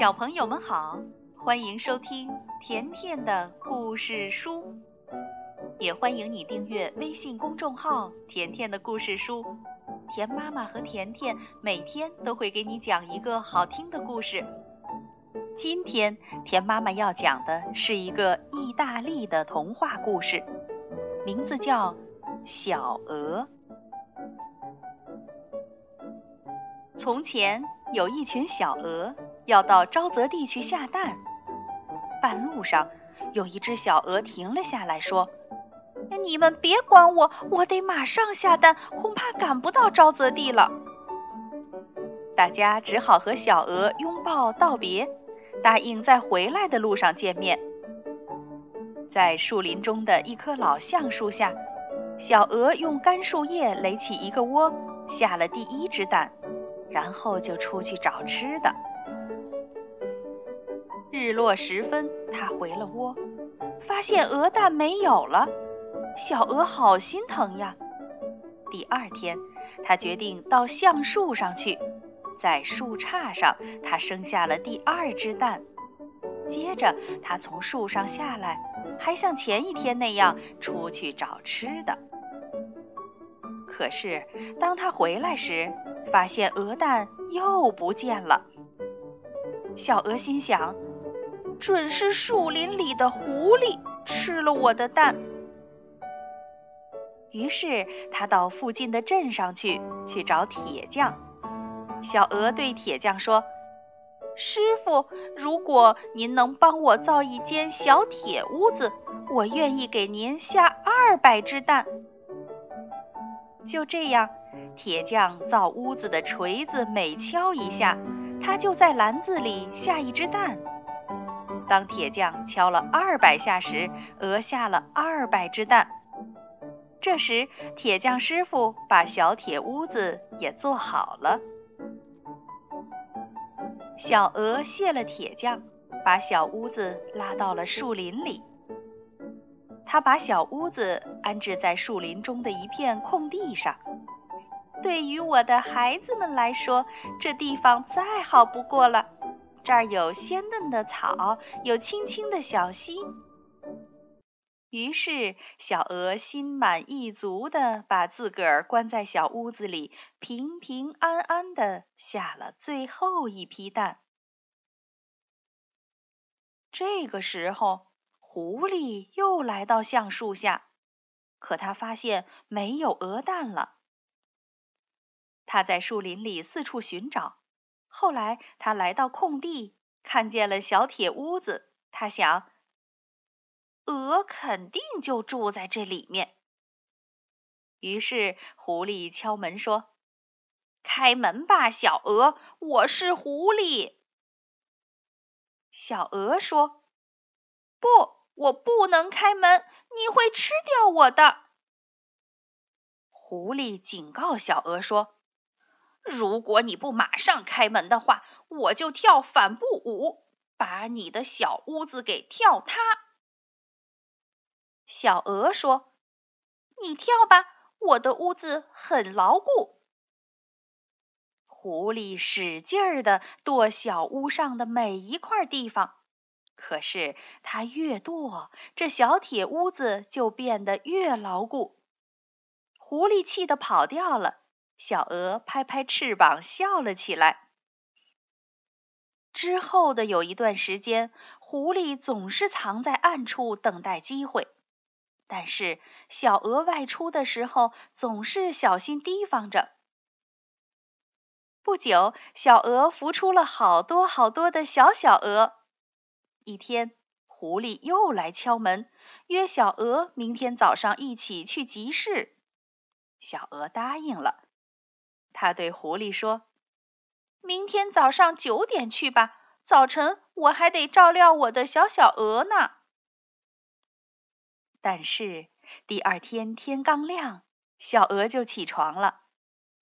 小朋友们好，欢迎收听甜甜的故事书，也欢迎你订阅微信公众号“甜甜的故事书”。甜妈妈和甜甜每天都会给你讲一个好听的故事。今天甜妈妈要讲的是一个意大利的童话故事，名字叫《小鹅》。从前有一群小鹅。要到沼泽地去下蛋，半路上有一只小鹅停了下来，说：“你们别管我，我得马上下蛋，恐怕赶不到沼泽地了。”大家只好和小鹅拥抱道别，答应在回来的路上见面。在树林中的一棵老橡树下，小鹅用干树叶垒起一个窝，下了第一只蛋，然后就出去找吃的。日落时分，它回了窝，发现鹅蛋没有了，小鹅好心疼呀。第二天，它决定到橡树上去，在树杈上，它生下了第二只蛋。接着，它从树上下来，还像前一天那样出去找吃的。可是，当它回来时，发现鹅蛋又不见了。小鹅心想。准是树林里的狐狸吃了我的蛋。于是他到附近的镇上去去找铁匠。小鹅对铁匠说：“师傅，如果您能帮我造一间小铁屋子，我愿意给您下二百只蛋。”就这样，铁匠造屋子的锤子每敲一下，他就在篮子里下一只蛋。当铁匠敲了二百下时，鹅下了二百只蛋。这时，铁匠师傅把小铁屋子也做好了。小鹅谢了铁匠，把小屋子拉到了树林里。他把小屋子安置在树林中的一片空地上。对于我的孩子们来说，这地方再好不过了。这儿有鲜嫩的草，有清清的小溪。于是，小鹅心满意足地把自个儿关在小屋子里，平平安安地下了最后一批蛋。这个时候，狐狸又来到橡树下，可他发现没有鹅蛋了。他在树林里四处寻找。后来，他来到空地，看见了小铁屋子。他想，鹅肯定就住在这里面。于是，狐狸敲门说：“开门吧，小鹅，我是狐狸。”小鹅说：“不，我不能开门，你会吃掉我的。”狐狸警告小鹅说。如果你不马上开门的话，我就跳反步舞，把你的小屋子给跳塌。小鹅说：“你跳吧，我的屋子很牢固。”狐狸使劲儿地跺小屋上的每一块地方，可是它越跺，这小铁屋子就变得越牢固。狐狸气得跑掉了。小鹅拍拍翅膀笑了起来。之后的有一段时间，狐狸总是藏在暗处等待机会，但是小鹅外出的时候总是小心提防着。不久，小鹅孵出了好多好多的小小鹅。一天，狐狸又来敲门，约小鹅明天早上一起去集市。小鹅答应了。他对狐狸说：“明天早上九点去吧，早晨我还得照料我的小小鹅呢。”但是第二天天刚亮，小鹅就起床了。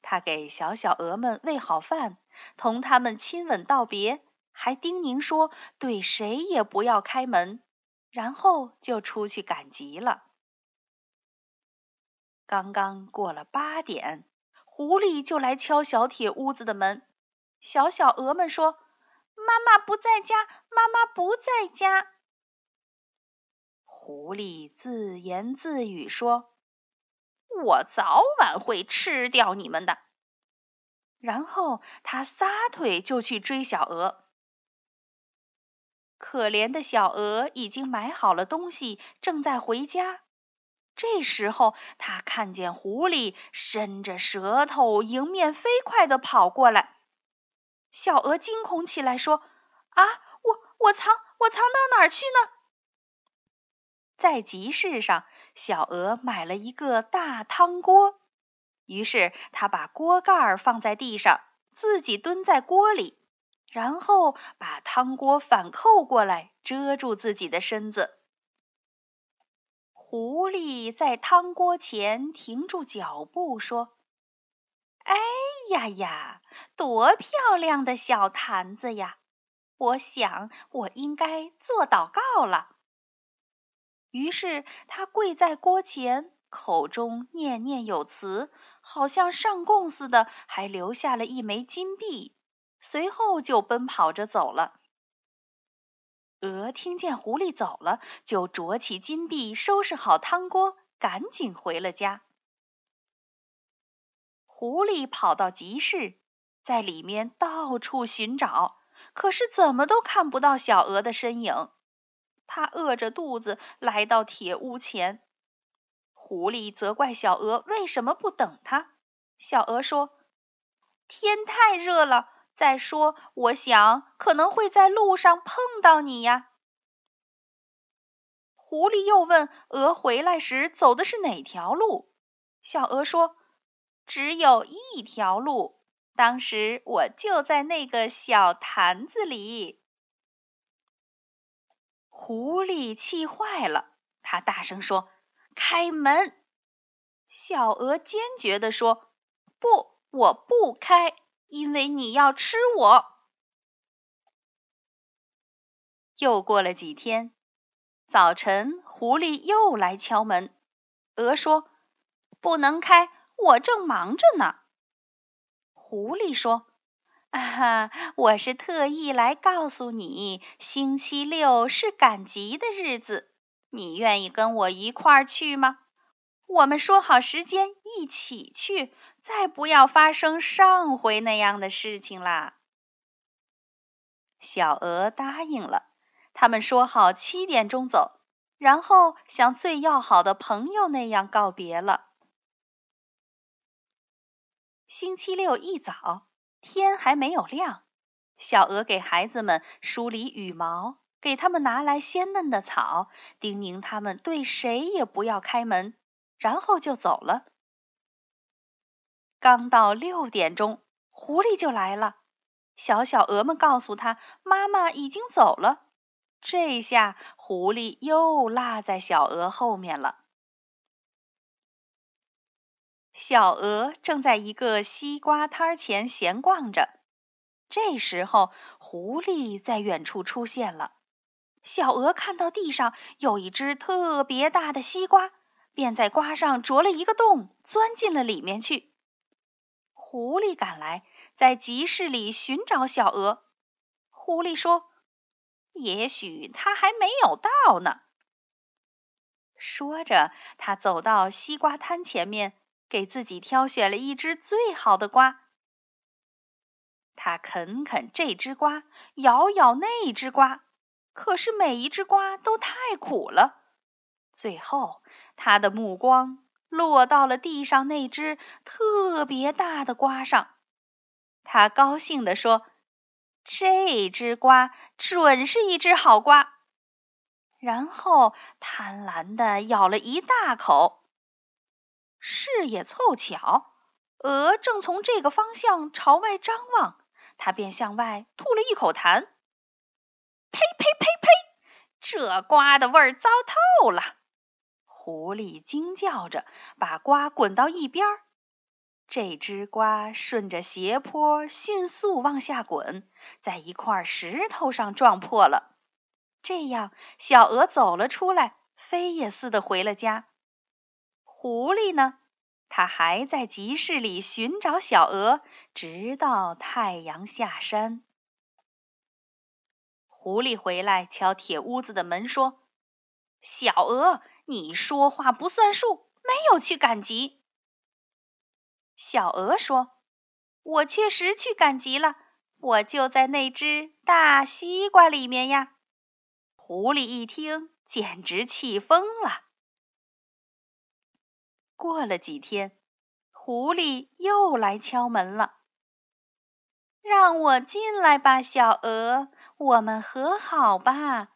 他给小小鹅们喂好饭，同他们亲吻道别，还叮咛说对谁也不要开门，然后就出去赶集了。刚刚过了八点。狐狸就来敲小铁屋子的门，小小鹅们说：“妈妈不在家，妈妈不在家。狐狸自言自语说：“我早晚会吃掉你们的。”然后他撒腿就去追小鹅。可怜的小鹅已经买好了东西，正在回家。这时候，他看见狐狸伸着舌头迎面飞快地跑过来。小鹅惊恐起来，说：“啊，我我藏我藏到哪儿去呢？”在集市上，小鹅买了一个大汤锅，于是他把锅盖放在地上，自己蹲在锅里。然后把汤锅反扣过来，遮住自己的身子。狐狸在汤锅前停住脚步，说：“哎呀呀，多漂亮的小坛子呀！我想我应该做祷告了。”于是他跪在锅前，口中念念有词，好像上供似的，还留下了一枚金币。随后就奔跑着走了。鹅听见狐狸走了，就啄起金币，收拾好汤锅，赶紧回了家。狐狸跑到集市，在里面到处寻找，可是怎么都看不到小鹅的身影。他饿着肚子来到铁屋前，狐狸责怪小鹅为什么不等他。小鹅说：“天太热了。”再说，我想可能会在路上碰到你呀。狐狸又问鹅回来时走的是哪条路？小鹅说：“只有一条路，当时我就在那个小坛子里。”狐狸气坏了，他大声说：“开门！”小鹅坚决地说：“不，我不开。”因为你要吃我。又过了几天，早晨，狐狸又来敲门。鹅说：“不能开，我正忙着呢。”狐狸说：“啊哈，我是特意来告诉你，星期六是赶集的日子，你愿意跟我一块儿去吗？”我们说好时间一起去，再不要发生上回那样的事情啦。小鹅答应了，他们说好七点钟走，然后像最要好的朋友那样告别了。星期六一早，天还没有亮，小鹅给孩子们梳理羽毛，给他们拿来鲜嫩的草，叮咛他们对谁也不要开门。然后就走了。刚到六点钟，狐狸就来了。小小鹅们告诉他，妈妈已经走了。这下狐狸又落在小鹅后面了。小鹅正在一个西瓜摊前闲逛着，这时候狐狸在远处出现了。小鹅看到地上有一只特别大的西瓜。便在瓜上啄了一个洞，钻进了里面去。狐狸赶来，在集市里寻找小鹅。狐狸说：“也许它还没有到呢。”说着，他走到西瓜摊前面，给自己挑选了一只最好的瓜。他啃啃这只瓜，咬咬那只瓜，可是每一只瓜都太苦了。最后。他的目光落到了地上那只特别大的瓜上，他高兴地说：“这只瓜准是一只好瓜。”然后贪婪地咬了一大口。事也凑巧，鹅正从这个方向朝外张望，它便向外吐了一口痰。呸呸呸呸！这瓜的味儿糟透了。狐狸惊叫着，把瓜滚到一边儿。这只瓜顺着斜坡迅速往下滚，在一块石头上撞破了。这样，小鹅走了出来，飞也似的回了家。狐狸呢？它还在集市里寻找小鹅，直到太阳下山。狐狸回来敲铁屋子的门说：“小鹅，你说话不算数，没有去赶集。”小鹅说：“我确实去赶集了，我就在那只大西瓜里面呀。”狐狸一听，简直气疯了。过了几天，狐狸又来敲门了。让我进来吧，小鹅，我们和好吧。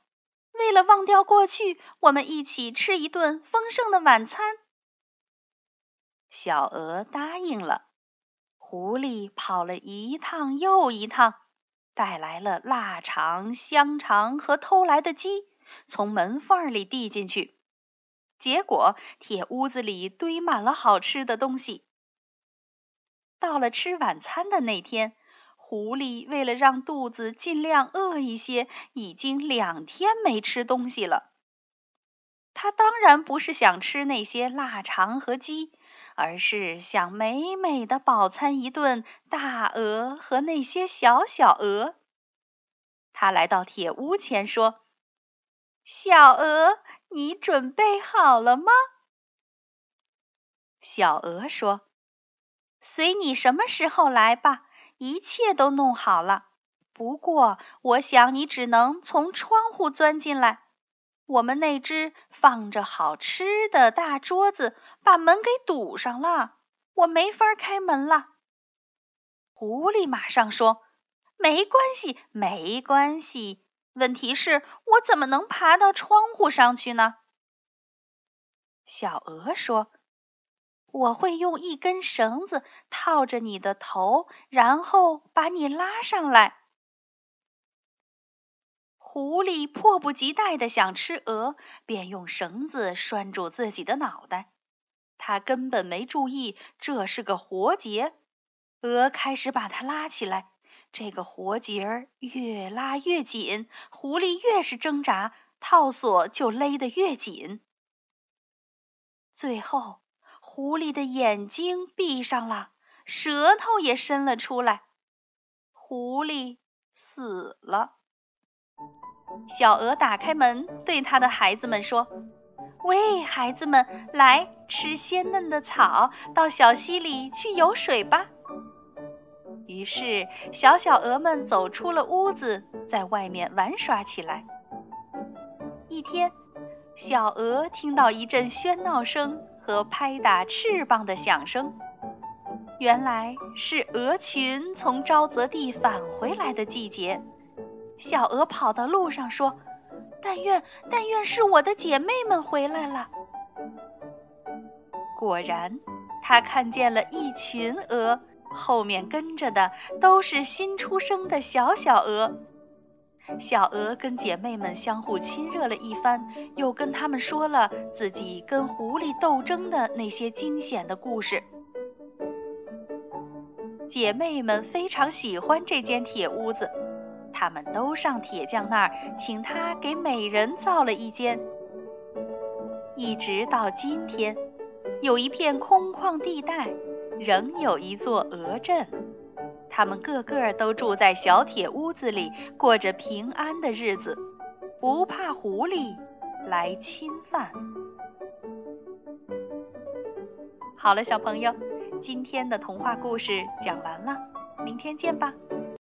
为了忘掉过去，我们一起吃一顿丰盛的晚餐。小鹅答应了。狐狸跑了一趟又一趟，带来了腊肠、香肠和偷来的鸡，从门缝里递进去。结果，铁屋子里堆满了好吃的东西。到了吃晚餐的那天。狐狸为了让肚子尽量饿一些，已经两天没吃东西了。它当然不是想吃那些腊肠和鸡，而是想美美的饱餐一顿大鹅和那些小小鹅。他来到铁屋前说：“小鹅，你准备好了吗？”小鹅说：“随你什么时候来吧。”一切都弄好了，不过我想你只能从窗户钻进来。我们那只放着好吃的大桌子把门给堵上了，我没法开门了。狐狸马上说：“没关系，没关系。问题是，我怎么能爬到窗户上去呢？”小鹅说。我会用一根绳子套着你的头，然后把你拉上来。狐狸迫不及待的想吃鹅，便用绳子拴住自己的脑袋。他根本没注意这是个活结，鹅开始把它拉起来。这个活结儿越拉越紧，狐狸越是挣扎，套索就勒得越紧。最后。狐狸的眼睛闭上了，舌头也伸了出来，狐狸死了。小鹅打开门，对它的孩子们说：“喂，孩子们，来吃鲜嫩的草，到小溪里去游水吧。”于是，小小鹅们走出了屋子，在外面玩耍起来。一天，小鹅听到一阵喧闹声。和拍打翅膀的响声，原来是鹅群从沼泽地返回来的季节。小鹅跑到路上说：“但愿，但愿是我的姐妹们回来了。”果然，它看见了一群鹅，后面跟着的都是新出生的小小鹅。小鹅跟姐妹们相互亲热了一番，又跟他们说了自己跟狐狸斗争的那些惊险的故事。姐妹们非常喜欢这间铁屋子，她们都上铁匠那儿请他给每人造了一间。一直到今天，有一片空旷地带，仍有一座鹅镇。他们个个都住在小铁屋子里，过着平安的日子，不怕狐狸来侵犯。好了，小朋友，今天的童话故事讲完了，明天见吧。